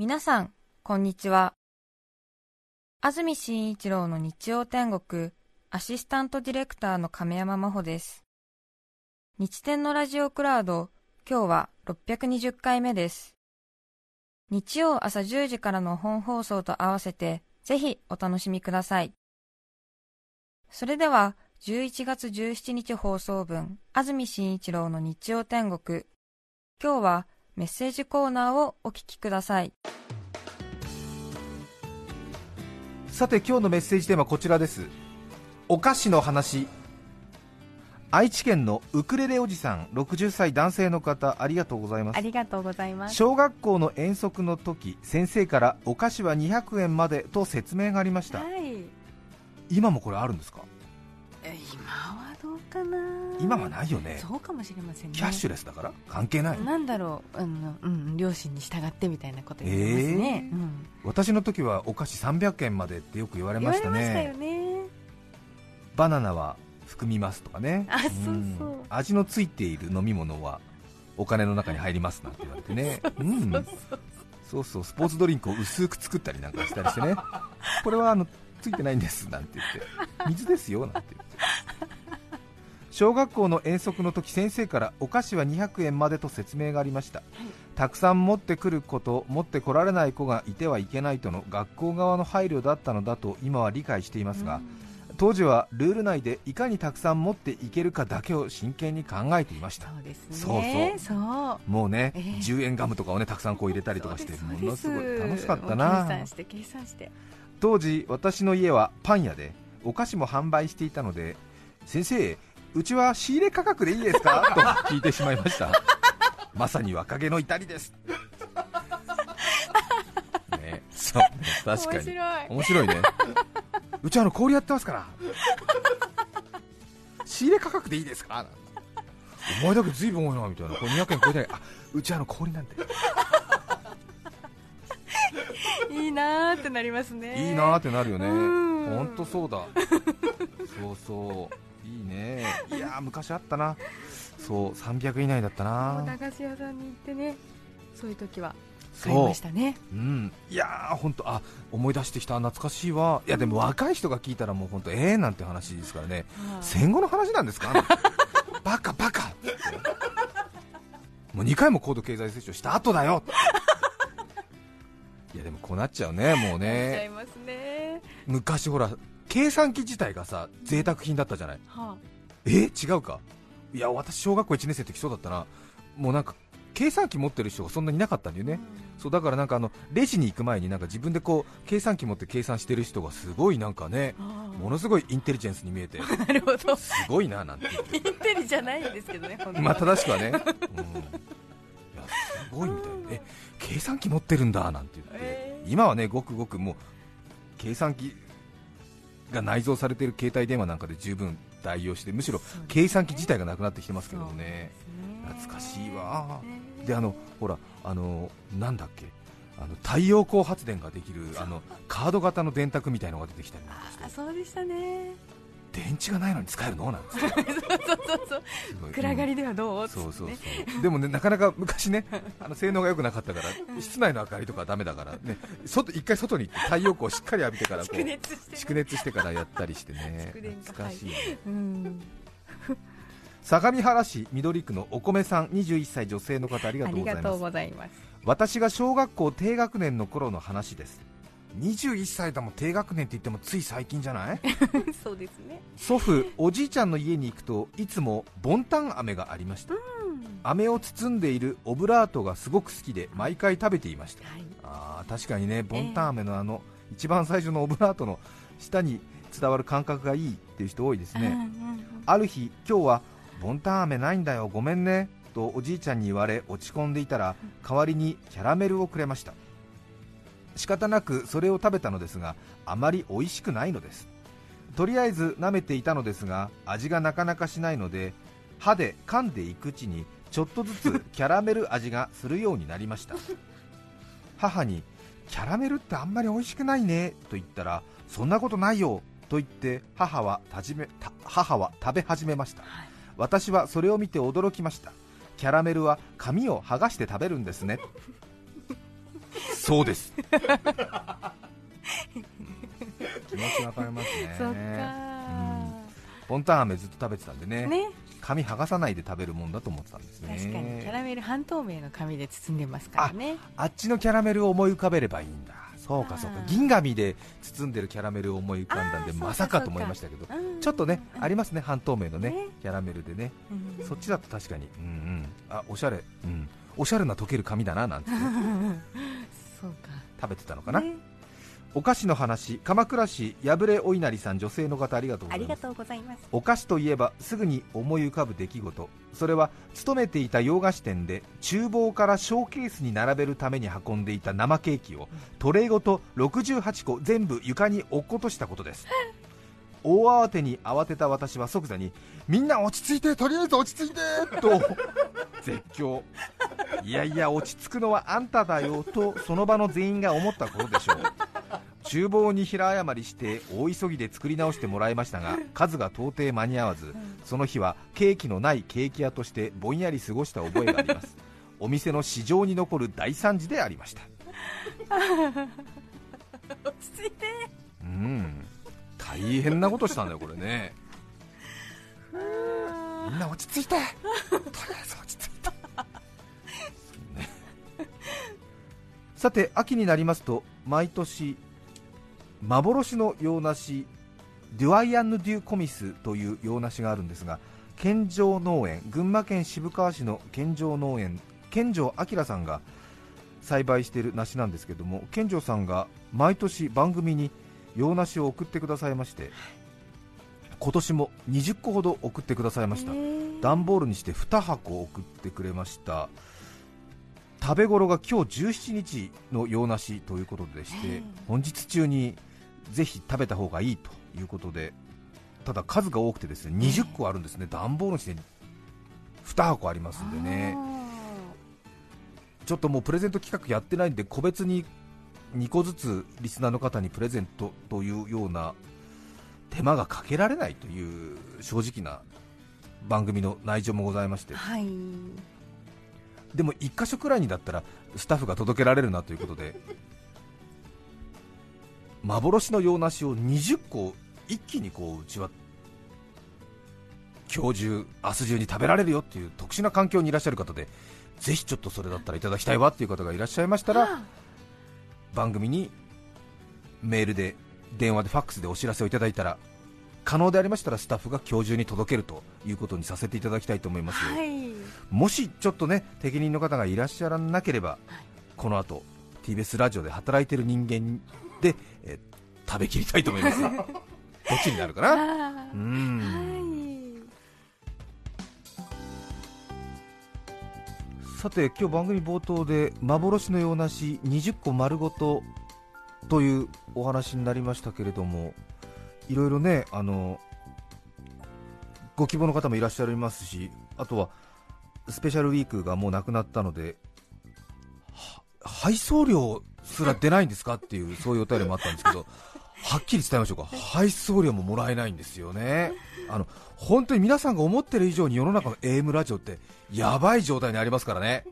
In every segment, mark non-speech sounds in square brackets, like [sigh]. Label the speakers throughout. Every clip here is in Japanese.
Speaker 1: 皆さん、こんにちは。安住紳一郎の日曜天国、アシスタントディレクターの亀山真帆です。日天のラジオクラウド、今日は620回目です。日曜朝10時からの本放送と合わせて、ぜひお楽しみください。それでは、11月17日放送分、安住紳一郎の日曜天国。今日は、メッセージコーナーをお聞きください。
Speaker 2: さて今日のメッセージテーマはこちらです。お菓子の話。愛知県のウクレレおじさん60歳男性の方ありがとうございます。
Speaker 1: ありがとうございます。
Speaker 2: 小学校の遠足の時先生からお菓子は200円までと説明がありました、はい、今もこれあるんですか？
Speaker 1: 今はかな。
Speaker 2: 今はないよね。
Speaker 1: そうかもしれませんね。
Speaker 2: キャッシュレスだから？関係ない？
Speaker 1: なんだろう、うん、うん、両親に従ってみたいなこと言いますね、
Speaker 2: えー？うん、私の時はお菓子300円までってよく言われましたね。
Speaker 1: ね。
Speaker 2: バナナは含みますとかね。
Speaker 1: あそうそう、うん、
Speaker 2: 味のついている飲み物はお金の中に入りますなんて言われてね。[laughs] うん。そうそう。スポーツドリンクを薄く作ったりなんかしたりしてね。これはあのついてないんですなんて言って。水ですよなんて言って小学校の遠足の時先生からお菓子は200円までと説明がありました、はい、たくさん持ってくる子と持ってこられない子がいてはいけないとの学校側の配慮だったのだと今は理解していますが、当時はルール内でいかにたくさん持っていけるかだけを真剣に考えていました。
Speaker 1: そうですね。
Speaker 2: そうそう。もうね、えー、10円ガムとかをねたくさんこう入れたりとかしてものすごい楽しかったな。
Speaker 1: 計算して計算して。
Speaker 2: 当時私の家はパン屋でお菓子も販売していたので先生うちは仕入れ価格でいいですか？[laughs] と聞いてしまいました。まさに若気の至りです。[laughs] ねそうね確かに。面白い。ね。うちはあの氷やってますから。仕入れ価格でいいですか？お前だけずいぶん多いなみたいな。これ200円超えてあうちはあの氷なんで
Speaker 1: いいなーってなりますね。
Speaker 2: いいなーってなるよね。本当そうだ。そうそういいね。いや昔あったな。そう300以内だったな。
Speaker 1: 駄菓子屋さんに行ってねそういう時は買いましたね。
Speaker 2: う、うん、いや本当あ思い出してきた。懐かしいわ。いやでも若い人が聞いたらもう本当ええー、なんて話ですからね、はあ、戦後の話なんですか？バ [laughs] カバカ。[laughs] もう2回も高度経済成長した後だよ。いやでもこうなっちゃうねもうね。
Speaker 1: ね。
Speaker 2: 昔ほら計算機自体がさ贅沢品だったじゃない、はあ、え？違うか？いや私小学校1年生の時そうだったな。もうなんか計算機持ってる人がそんなにいなかったんだよね、うん、そうだからなんかあのレジに行く前になんか自分でこう計算機持って計算してる人がすごいなんかね、ものすごいインテリジェンスに見えて、[laughs]
Speaker 1: なるほど。
Speaker 2: すごいななんて
Speaker 1: インテリじゃないんですけどね、
Speaker 2: まあ正しくはね、うん、[laughs] いやすごいみたいな、え計算機持ってるんだなんて言って、えー、今はねごくごくもう計算機が内蔵されている携帯電話なんかで十分代用してむしろ計算機自体がなくなってきてますけどね。懐かしいわ。であのほらあのなんだっけ。あの太陽光発電ができるあのカード型の電卓みたいのが出てきたりなんかして。
Speaker 1: あそうでしたね
Speaker 2: 電池がないのに使えるの？なん [laughs]
Speaker 1: そうそうそうそう。暗がりではどう、
Speaker 2: うん、そうそうそう。でもねなかなか昔ね [laughs] あの性能が良くなかったから室内の明かりとかはだめだからね。外一回外に行って太陽光をしっかり浴びてからこう
Speaker 1: 蓄
Speaker 2: 熱してからやったりしてね。懐かしい、うん、[laughs] 相模原市緑区のお米さん21歳女性の方ありがとうございます。私が小学校低学年の頃の話です21歳だも低学年って言ってもつい最近じゃない？[laughs]
Speaker 1: そうですね。
Speaker 2: 祖父おじいちゃんの家に行くといつもボンタン飴がありました、飴を包んでいるオブラートがすごく好きで毎回食べていました、はい、あ確かにねボンタン飴のあの、えー、一番最初のオブラートの下に伝わる感覚がいいっていう人多いですね、うんうんうん、ある日今日はボンタン飴ないんだよごめんねとおじいちゃんに言われ落ち込んでいたら代わりにキャラメルをくれました仕方なくそれを食べたのですがあまり美味しくないのです。とりあえず舐めていたのですが味がなかなかしないので歯で噛んでいくうちにちょっとずつ [laughs] キャラメル味がするようになりました。母にキャラメルってあんまり美味しくないねと言ったらそんなことないよと言って母はめ母は食べ始めました、はい、私はそれを見て驚きましたキャラメルは紙を剥がして食べるんですねそうです。気持ちわかりますね。
Speaker 1: そっか、
Speaker 2: ボンタン飴ずっと食べてたんでね。
Speaker 1: ね。
Speaker 2: 紙剥がさないで食べるもんだと思ってたんですね。
Speaker 1: 確かに。キャラメル半透明の紙で包んでますからね。
Speaker 2: あっちのキャラメルを思い浮かべればいいんだ。そうかそうか。銀紙で包んでるキャラメルを思い浮かんだんでまさかと思いましたけど。ちょっとね、ありますね。半透明のねキャラメルでね、そっちだと確かに。うんうん。あおしゃれ。うん。おしゃれな溶ける紙だななんて、[laughs] 食べてたのかな、お菓子の話。鎌倉市破れお稲荷さん女性の方ありがとうございます。
Speaker 1: ありがとうございます。
Speaker 2: お菓子といえばすぐに思い浮かぶ出来事。それは勤めていた洋菓子店で厨房からショーケースに並べるために運んでいた生ケーキをトレイごと68個全部床に落っことしたことです。[laughs] 大慌てに慌てた私は即座にみんな落ち着いてとりあえず落ち着いてと絶叫いやいや落ち着くのはあんただよとその場の全員が思ったことでしょう。厨房に平謝りして大急ぎで作り直してもらいましたが数が到底間に合わずその日はケーキのないケーキ屋としてぼんやり過ごした覚えがあります。お店の市場に残る大惨事でありました。
Speaker 1: 落ち着いて
Speaker 2: うん大変なことしたんだよこれね。みんな落ち着いて。とりあえず落ち着いて、さて秋になりますと毎年幻の洋梨デュアイアンヌ・デュ・コミスという洋梨があるんですが健城農園群馬県渋川市の健城農園健城明さんが栽培している梨なんですけども健城さんが毎年番組に洋梨を送ってくださいまして今年も20個ほど送ってくださいました。段ボールにして2箱送ってくれました食べ頃が今日17日の洋梨ということでして本日中にぜひ食べた方がいいということでただ数が多くてですね20個あるんですね。段ボールにして2箱ありますんでね。ちょっともうプレゼント企画やってないんで個別に2個ずつリスナーの方にプレゼントというような手間がかけられないという正直な番組の内情もございまして、はい、でも1箇所くらいにだったらスタッフが届けられるなということで幻の洋梨を20個一気にこううちは今日中、明日中に食べられるよっていう特殊な環境にいらっしゃる方でぜひちょっとそれだったらいただきたいわっていう方がいらっしゃいましたら番組にメールで電話でファックスでお知らせをいただいたら可能でありましたらスタッフが今日中に届けるということにさせていただきたいと思いますよ、はい、もしちょっとね適任の方がいらっしゃらなければ、はい、この後 TBS ラジオで働いている人間で、え食べきりたいと思います [laughs] どっちになるかな？うん、はい、さて今日番組冒頭で幻のようなし20個丸ごとというお話になりましたけれどもいろいろねあのご希望の方もいらっしゃいますしあとはスペシャルウィークがもうなくなったので配送料すら出ないんですかっていう [laughs] そういうお便りもあったんですけどはっきり伝えましょうか。配送料ももらえないんですよね。あの本当に皆さんが思ってる以上に世の中の AM ラジオってやばい状態にありますからね。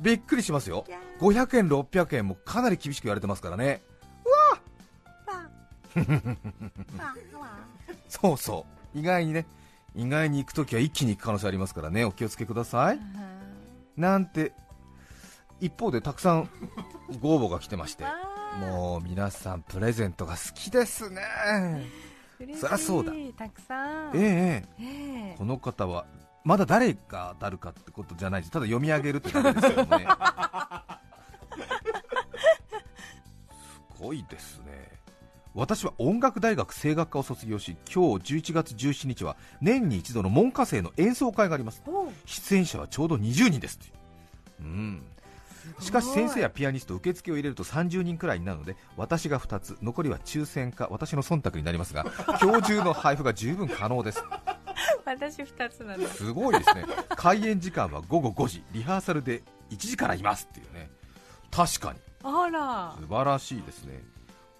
Speaker 2: びっくりしますよ。500円600円もかなり厳しく言われてますからね。[laughs] そうそう。意外にね意外に行くときは一気に行く可能性ありますからね。お気をつけください。なんて一方でたくさんご応募が来てまして。もう皆さんプレゼントが好きですね。そりゃそうだ。
Speaker 1: たくさん。
Speaker 2: ええええ。この方はまだ誰が当たるかってことじゃないです。ただ読み上げるってだけですけどね。[laughs] すごいですね私は音楽大学声楽科を卒業し今日11月17日は年に一度の門下生の演奏会があります。出演者はちょうど20人ですうん。しかし先生やピアニスト受付を入れると30人くらいになるので私が2つ残りは抽選か私の忖度になりますが [laughs] 今日中の配布が十分可能です。
Speaker 1: 私2つなん
Speaker 2: す。ごいですね。開演時間は午後5時リハーサルで1時からいますっていうね。確かに。
Speaker 1: あら。
Speaker 2: 素晴らしいですね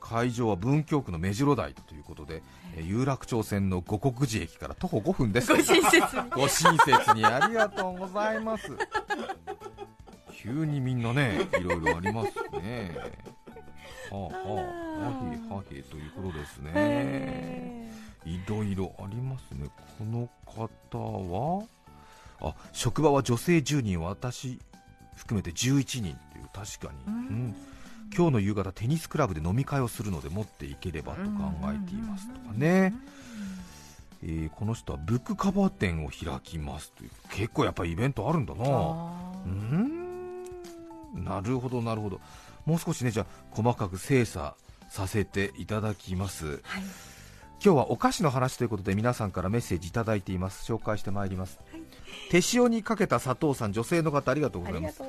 Speaker 2: 会場は文京区の目白台ということで、え有楽町線の五国寺駅から徒歩5分です。
Speaker 1: ご親切に。[laughs]
Speaker 2: ご親切にありがとうございます。急にみんなねいろいろありますね。はあはあはへはへということですねいろいろありますねこの方はあ職場は女性10人私含めて11人という確かに、うん、今日の夕方テニスクラブで飲み会をするので持っていければと考えていますとかね、えー、この人はブックカバー店を開きますという結構やっぱりイベントあるんだな。うん。なるほどなるほど。もう少しねじゃあ細かく精査させていただきます、はい、今日はお菓子の話ということで皆さんからメッセージいただいています。紹介してまいります、はい手塩にかけた砂糖さん女性の方ありがとうございます。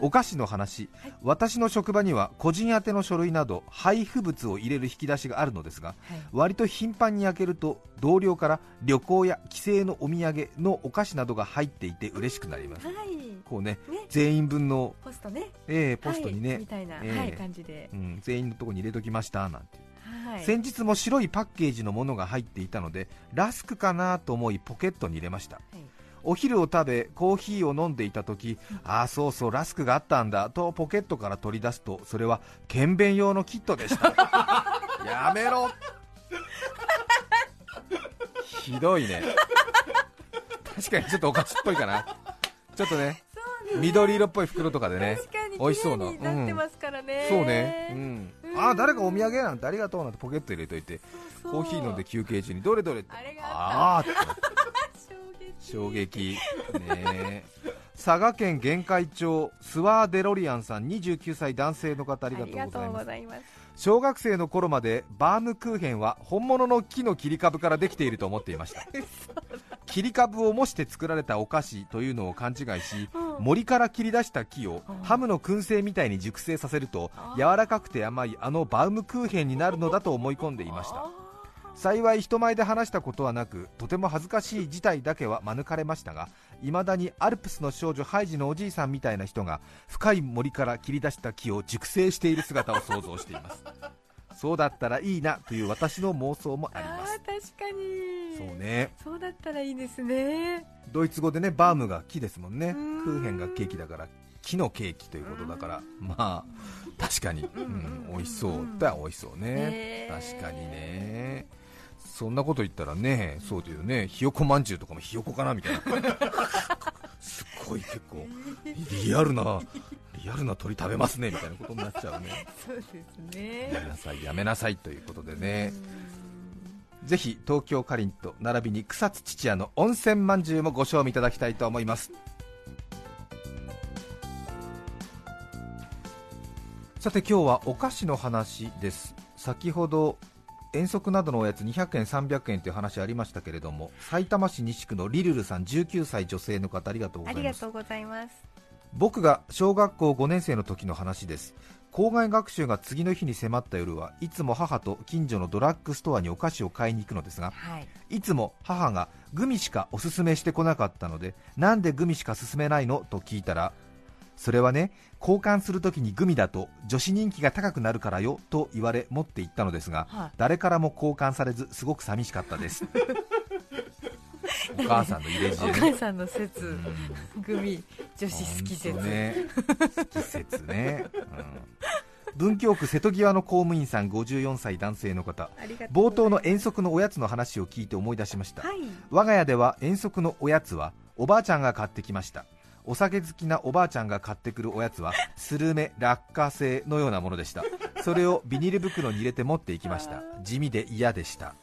Speaker 2: お菓子の話、はい、私の職場には個人宛ての書類など配布物を入れる引き出しがあるのですが、はい、割と頻繁に開けると同僚から旅行や帰省のお土産のお菓子などが入っていて嬉しくなります、はい、こうね、ね、全員分の
Speaker 1: ポストね、
Speaker 2: えー、ポストにね、
Speaker 1: みたいな、えー、はい、感じで、
Speaker 2: うん、全員のところに入れときましたなんて先日も白いパッケージのものが入っていたのでラスクかなと思いポケットに入れました、はいお昼を食べコーヒーを飲んでいた時ああそうそうラスクがあったんだとポケットから取り出すとそれは検便用のキットでした。[laughs] やめろ。ひどいね。確かにちょっとお菓子っぽいかな。ちょっとね緑色っぽい袋とかでね美味しそうな、うん、そうね、うん、ああ誰かお土産なんてありがとうなんてポケット入れといてコーヒー飲んで休憩中にどれどれって。ああって衝撃。ね佐賀県玄海町スワーデロリアンさん29歳男性の方ありがとうございます。小学生の頃までバームクーヘンは本物の木の切り株からできていると思っていました。切り株を模して作られたお菓子というのを勘違いし、森から切り出した木をハムの燻製みたいに熟成させると柔らかくて甘いあのバウムクーヘンになるのだと思い込んでいました幸い人前で話したことはなくとても恥ずかしい事態だけは免れましたがいまだにアルプスの少女ハイジのおじいさんみたいな人が深い森から切り出した木を熟成している姿を想像しています。[laughs] そうだったらいいなという私の妄想もあります。
Speaker 1: 確かに。
Speaker 2: そうね。
Speaker 1: そうだったらいいですね。
Speaker 2: ドイツ語でねバームが木ですもんね。クーヘンがケーキだから木のケーキということだからまあ確かに、うん、美味しそう。っては美味しそうね。確かにねそんなこと言ったらね、そうだよね、ひよこまんじゅうとかもひよこかなみたいな、[laughs] すっごい結構、リアルな、リアルな鳥食べますねみたいなことになっちゃうね、
Speaker 1: そうですね。
Speaker 2: やめなさい、やめなさいということでね、ぜひ東京かりんと並びに草津父屋の温泉まんじゅうもご賞味いただきたいと思います。さて今日はお菓子の話です。先ほど遠足などのおやつ200円、300円という話ありましたけれども、さいたま市西区のリルルさん、19歳女性の方、ありがとうございます。僕が小学校5年生の時の話です。校外学習が次の日に迫った夜はいつも母と近所のドラッグストアにお菓子を買いに行くのですが、はい、いつも母がグミしかおすすめしてこなかったのでなんでグミしか勧めないの？と聞いたらそれはね交換するときにグミだと女子人気が高くなるからよと言われ持って行ったのですが、は誰からも交換されずすごく寂しかったです。[laughs] お母さんの入れ知恵、
Speaker 1: ね、お母さんの説、グミ女子好き説。
Speaker 2: ね。好き説ね、うん。文京区瀬戸際の公務員さん54歳男性の方。冒頭の遠足のおやつの話を聞いて思い出しました、はい、我が家では遠足のおやつはおばあちゃんが買ってきましたお酒好きなおばあちゃんが買ってくるおやつはスルメ落花生のようなものでした。それをビニール袋に入れて持っていきました。地味で嫌でした。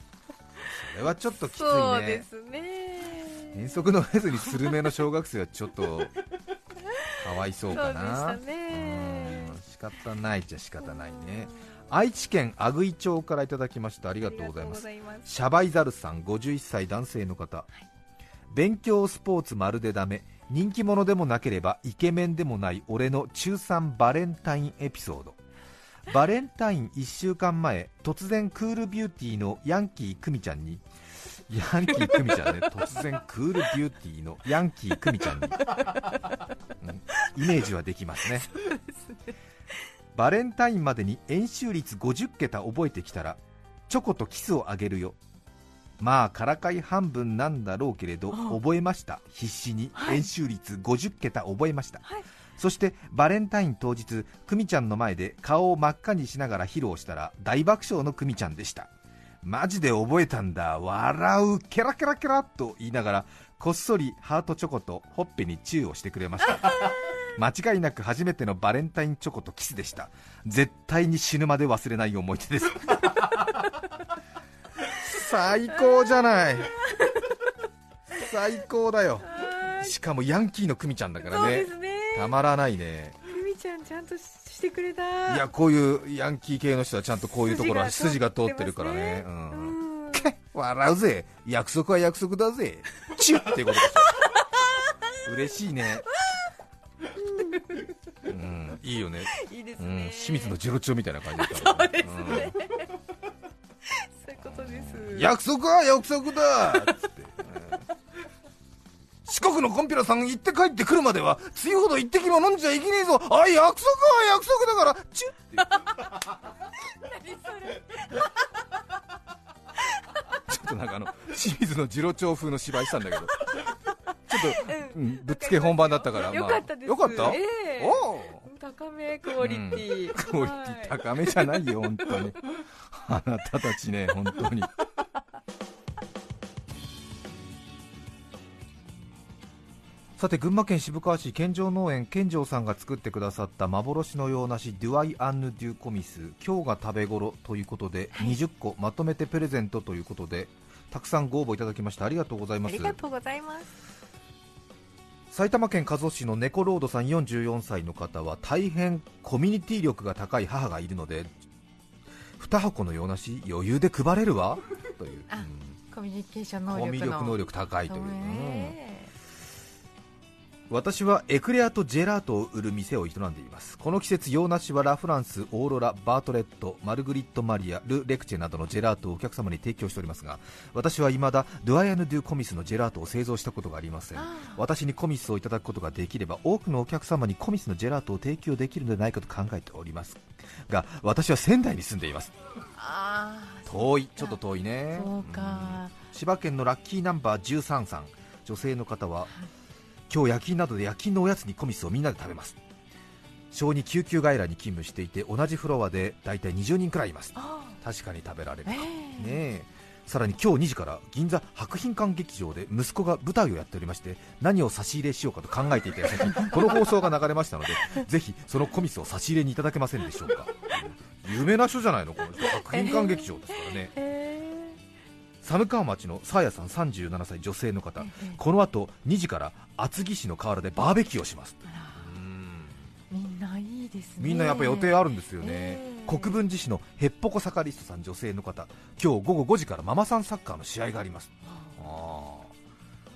Speaker 2: それはちょっときついね。
Speaker 1: そうですね。
Speaker 2: 遠足のやつにスルメの小学生はちょっとかわいそうかな。
Speaker 1: そうでしたね。
Speaker 2: 仕方ないっちゃ仕方ないね。愛知県阿久井町からいただきました。ありがとうございます。シャバイザルさん51歳男性の方、はい、勉強スポーツまるでダメ人気者でもなければイケメンでもない俺の中3バレンタインエピソード。バレンタイン1週間前突然クールビューティーのヤンキー久美ちゃんにヤンキー久美ちゃんね [laughs] 突然クールビューティーのヤンキー久美ちゃんに、うん、イメージはできますね。バレンタインまでに円周率50桁覚えてきたらチョコとキスをあげるよまあからかい半分なんだろうけれど覚えました。必死に。円周率50桁覚えました、はい、そしてバレンタイン当日久美ちゃんの前で顔を真っ赤にしながら披露したら大爆笑の久美ちゃんでした。マジで覚えたんだ。笑う。ケラケラケラと言いながらこっそりハートチョコとほっぺにチューをしてくれました。間違いなく初めてのバレンタインチョコとキスでした。絶対に死ぬまで忘れない思い出です最高じゃない。[laughs] 最高だよ。しかもヤンキーの久美ちゃんだからね。たまらないね。
Speaker 1: 久美ちゃんちゃんとしてくれた。
Speaker 2: いやこういうヤンキー系の人はちゃんとこういうところは筋が通ってるからね、うん、笑うぜ。約束は約束だぜ。チュッってことでしょ。嬉しいね。うん、いいよね。
Speaker 1: いいですね、うん、
Speaker 2: 清水のジロチョみたいな感じだ [laughs]
Speaker 1: そうですね、うん、
Speaker 2: 約束は約束だ。っつって、四国のコンピラさん行って帰ってくるまでは梅雨ほど一滴も飲んじゃいけねえぞ。あ約束は約束だから。チュッ。何それ。ちょっとなんかあの清水の次郎長風の芝居したんだけど。ちょっと、うん、ぶっつけ本番だったから、まあ、
Speaker 1: よかったです。
Speaker 2: よかった、え
Speaker 1: ー、お高めクオリティ、
Speaker 2: うん、クオリティ高めじゃないよ本当に。あなたたちね本当にさて群馬県渋川市健丈農園健丈さんが作ってくださった幻の洋梨ドワイアンヌ・デュ・コミス今日が食べ頃ということで、20個まとめてプレゼントということでたくさんご応募いただきましてありがとうございます。あ
Speaker 1: りがとうございます。
Speaker 2: 埼玉県加須市の猫ロードさん44歳の方は大変コミュニティ力が高い母がいるので2箱の洋梨余裕で配れるわ。という、[laughs] うん、
Speaker 1: コミュニケーション能力
Speaker 2: コミュ力能力高いという、うん私はエクレアとジェラートを売る店を営んでいます。この季節洋梨はラ・フランスオーロラバートレットマルグリット・マリアル・レクチェなどのジェラートをお客様に提供しておりますが私は未だドゥアヤヌ・ドゥ・コミスのジェラートを製造したことがありません。私にコミスをいただくことができれば多くのお客様にコミスのジェラートを提供できるのではないかと考えております。が私は仙台に住んでいます。遠い。ちょっと遠いね、
Speaker 1: うん、
Speaker 2: 千葉県のラッキーナンバー13さん。女性の方は、今日夜勤などで夜勤のおやつにコミスをみんなで食べます。小児救急外来に勤務していて同じフロアで大体20人くらいいます。確かに食べられるか、えー、ねさらに今日2時から銀座博品館劇場で息子が舞台をやっておりまして何を差し入れしようかと考えていた矢先 [laughs] この放送が流れましたのでぜひそのコミスを差し入れにいただけませんでしょうか。[laughs] 有名な人じゃないの？この人。博品館劇場ですからね、えー寒川町のさあやさん37歳女性の方、この後2時から厚木市の河原でバーベキューをします。
Speaker 1: みんないいですね。
Speaker 2: みんなやっぱ予定あるんですよね、えー、国分寺市のヘッポコサカリストさん女性の方。今日午後5時からママさんサッカーの試合があります。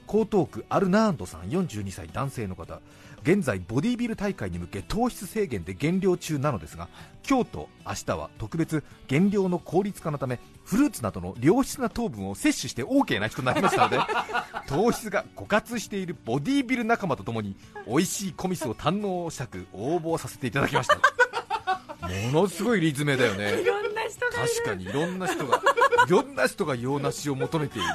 Speaker 2: 江東区アルナーンドさん42歳男性の方現在ボディビル大会に向け糖質制限で減量中なのですが今日と明日は特別減量の効率化のためフルーツなどの良質な糖分を摂取して OK な人になりましたので [laughs] 糖質が枯渇しているボディビル仲間とともに美味しいコミスを堪能したく応募させていただきました。ものすごいリズムだよね。確かにいろんな人がいろんな人が洋梨を求めている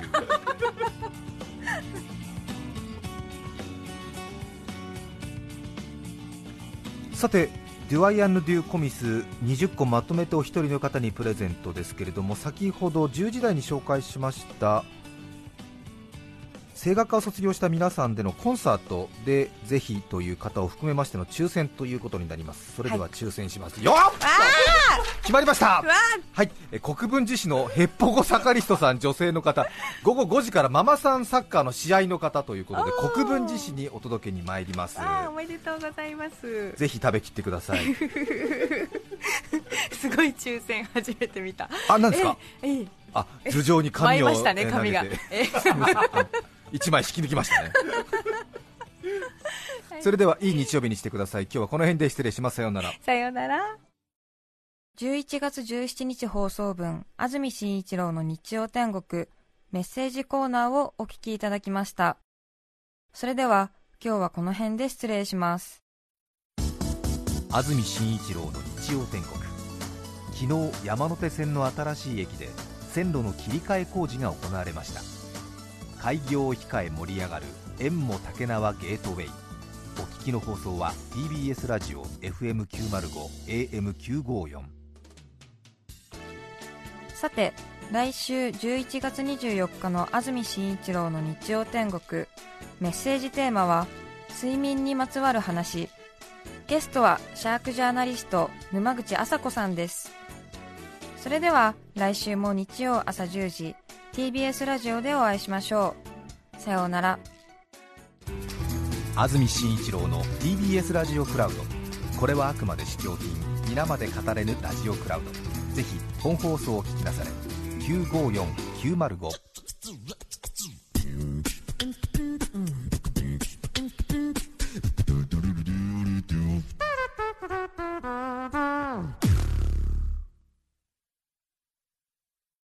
Speaker 2: さてデュアイアンヌ・デュ・コミス20個まとめてお一人の方にプレゼントですけれども先ほど10時台に紹介しました声楽科を卒業した皆さんでのコンサートでぜひという方を含めましての抽選ということになります。それでは抽選します、はい、よ決まりました。はい。国分寺市のヘッポコサカリストさん女性の方。午後5時からママさんサッカーの試合の方ということで国分寺市にお届けに参ります。
Speaker 1: おめでとうございます。
Speaker 2: ぜひ食べきってください。[laughs]
Speaker 1: すごい抽選初めて見た。
Speaker 2: あなんですか？あ頭上に紙を
Speaker 1: ましたね紙が。
Speaker 2: 1枚引き抜きましたね。[laughs] それではいい日曜日にしてください。今日はこの辺で失礼します。さようなら。
Speaker 1: さようなら
Speaker 3: 11月17日放送分安住紳一郎の日曜天国メッセージコーナーをお聞きいただきました。それでは今日はこの辺で失礼します。
Speaker 2: 安住紳一郎の日曜天国。昨日山手線の新しい駅で線路の切り替え工事が行われました。開業を控え盛り上がる縁も竹縄ゲートウェイ。お聞きの放送は TBS ラジオ FM905 AM954
Speaker 3: さて来週11月24日の安住紳一郎の日曜天国。メッセージテーマは睡眠にまつわる話。ゲストはシャークジャーナリスト沼口麻子さんです。それでは来週も日曜朝10時 TBS ラジオでお会いしましょう。さようなら。
Speaker 2: 安住紳一郎の TBS ラジオクラウド。これはあくまで試供品皆まで語れぬラジオクラウド。ぜひ本放送を聞きなされ954905